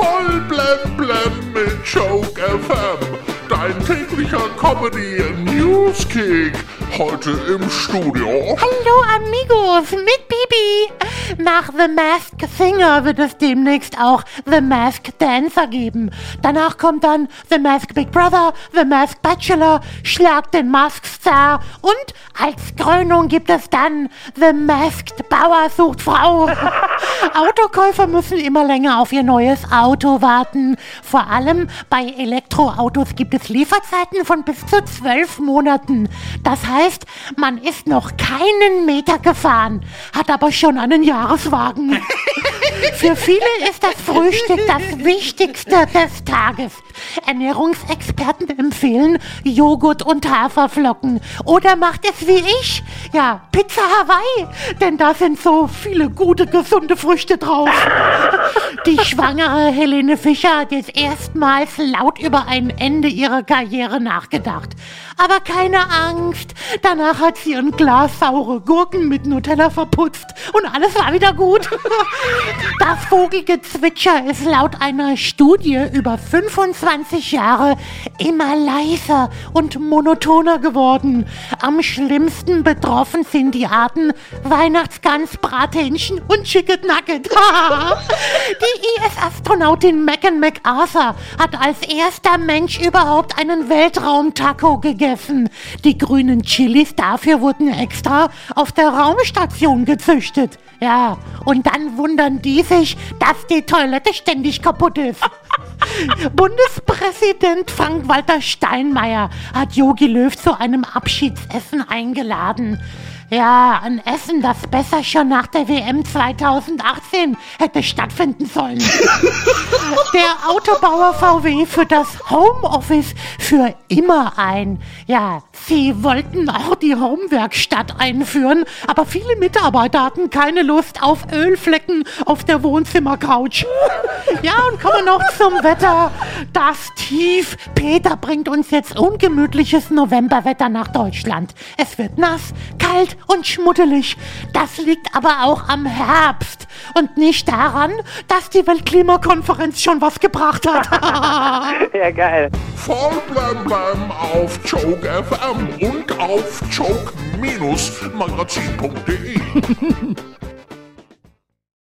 Voll blem blem mit Joke FM. Dein täglicher Comedy Newskick. Heute im Studio. Hallo Amigos mit Bibi. Nach The Masked Singer wird es demnächst auch The Masked Dancer geben. Danach kommt dann The Masked Big Brother, The Masked Bachelor, Schlag den Mask Star und als Krönung gibt es dann The Masked Bauer sucht Frau. Autokäufer müssen immer länger auf ihr neues Auto warten. Vor allem bei Elektroautos gibt es Lieferzeiten von bis zu zwölf Monaten. Das heißt, man ist noch keinen Meter gefahren, hat aber schon einen Jahreswagen. Für viele ist das Frühstück das Wichtigste des Tages. Ernährungsexperten empfehlen Joghurt und Haferflocken. Oder macht es wie ich. Ja, Pizza Hawaii. Denn da sind so viele gute, gesunde Früchte drauf. Die schwangere Helene Fischer hat jetzt erstmals laut über ein Ende ihrer Karriere nachgedacht. Aber keine Angst. Danach hat sie ein Glas saure Gurken mit Nutella verputzt und alles war wieder gut. Das Vogelgezwitscher ist laut einer Studie über 25 Jahre immer leiser und monotoner geworden. Am schlimmsten betroffen sind die Arten Weihnachtsgans, Brathähnchen und Chicken Nugget. Die IS-Astronautin Megan MacArthur hat als erster Mensch überhaupt einen Weltraumtaco gegessen. Die grünen Chilis dafür wurden extra auf der Raumstation gezüchtet. Ja, und dann wundern die sich, dass die Toilette ständig kaputt ist. Bundespräsident Frank-Walter Steinmeier hat Jogi Löw zu einem Abschiedsessen eingeladen. Ja, ein Essen, das besser schon nach der WM 2018 hätte stattfinden sollen. Der Autobauer VW führt das Homeoffice für immer ein. Ja, sie wollten auch die Homewerkstatt einführen, aber viele Mitarbeiter hatten keine Lust auf Ölflecken auf der Wohnzimmercouch. Ja, und kommen wir noch zum Wetter. Das Tief. Peter bringt uns jetzt ungemütliches Novemberwetter nach Deutschland. Es wird nass, kalt und schmuddelig. Das liegt aber auch am Herbst und nicht daran, dass die Weltklimakonferenz schon was gebracht hat. Ja, geil. Voll blem blem auf Joke FM und auf joke-magazin.de.